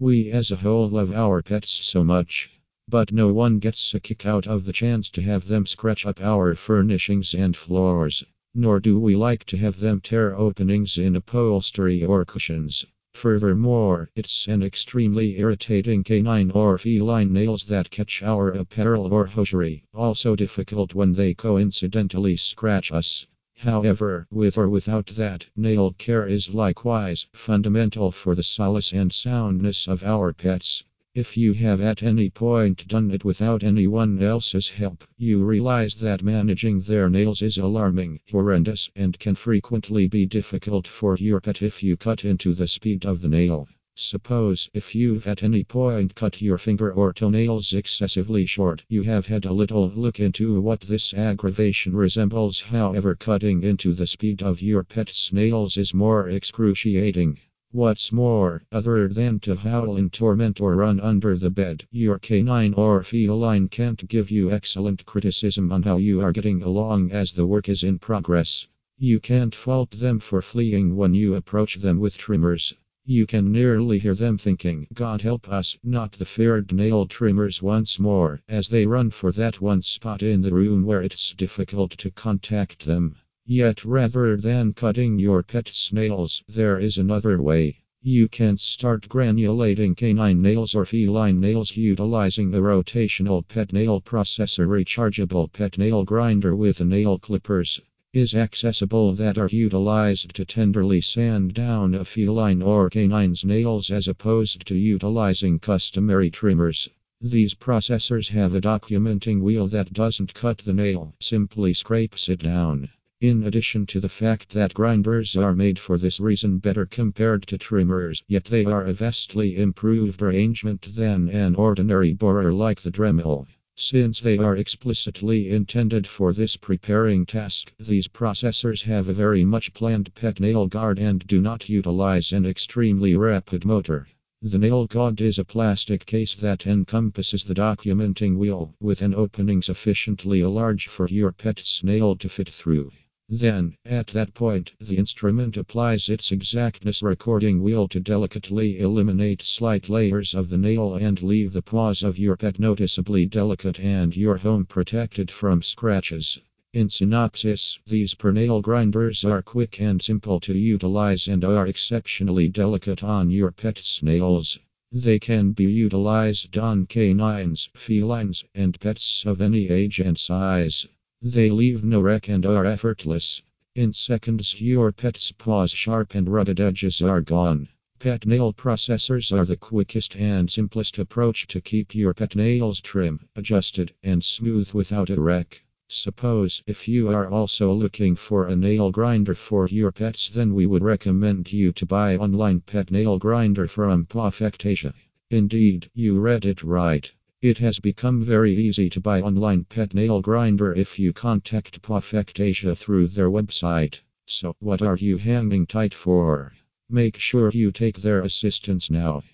We as a whole love our pets so much. But no one gets a kick out of the chance to have them scratch up our furnishings and floors. Nor do we like to have them tear openings in upholstery or cushions. Furthermore, it's an extremely irritating canine or feline nails that catch our apparel or hosiery, also difficult when they coincidentally scratch us. However, with or without that, nail care is likewise fundamental for the solace and soundness of our pets. If you have at any point done it without anyone else's help, you realize that managing their nails is alarming, horrendous, and can frequently be difficult for your pet if you cut into the speed of the nail. Suppose if you've at any point cut your finger or toenails excessively short, you have had a little look into what this aggravation resembles. However, cutting into the speed of your pet's nails is more excruciating. What's more, other than to howl in torment or run under the bed, your canine or feline can't give you excellent criticism on how you are getting along as the work is in progress. You can't fault them for fleeing when you approach them with trimmers. You can nearly hear them thinking, God help us, not the feared nail trimmers once more, as they run for that one spot in the room where it's difficult to contact them. Yet rather than cutting your pet's nails, there is another way. You can start granulating canine nails or feline nails utilizing a rotational pet nail processor rechargeable pet nail grinder with nail clippers is accessible that are utilized to tenderly sand down a feline or canine's nails as opposed to utilizing customary trimmers. These processors have a documenting wheel that doesn't cut the nail, simply scrapes it down. In addition to the fact that grinders are made for this reason better compared to trimmers, yet they are a vastly improved arrangement than an ordinary borer like the Dremel. Since they are explicitly intended for this preparing task, these processors have a very much planned pet nail guard and do not utilize an extremely rapid motor. The nail guard is a plastic case that encompasses the documenting wheel, with an opening sufficiently large for your pet's nail to fit through. Then, at that point, the instrument applies its exactness recording wheel to delicately eliminate slight layers of the nail and leave the paws of your pet noticeably delicate and your home protected from scratches. In synopsis, these per nail grinders are quick and simple to utilize and are exceptionally delicate on your pet's nails. They can be utilized on canines, felines, and pets of any age and size. They leave no wreck and are effortless. In seconds, your pet's paws' sharp and rugged edges are gone. Pet nail processors are the quickest and simplest approach to keep your pet nails trim, adjusted, and smooth without a wreck. Suppose if you are also looking for a nail grinder for your pets, then we would recommend you to buy online pet nail grinder from Pawfect Asia. Indeed, you read it right. It has become very easy to buy online pet nail grinder if you contact Pawfect Asia through their website. So, what are you hanging tight for? Make sure you take their assistance now.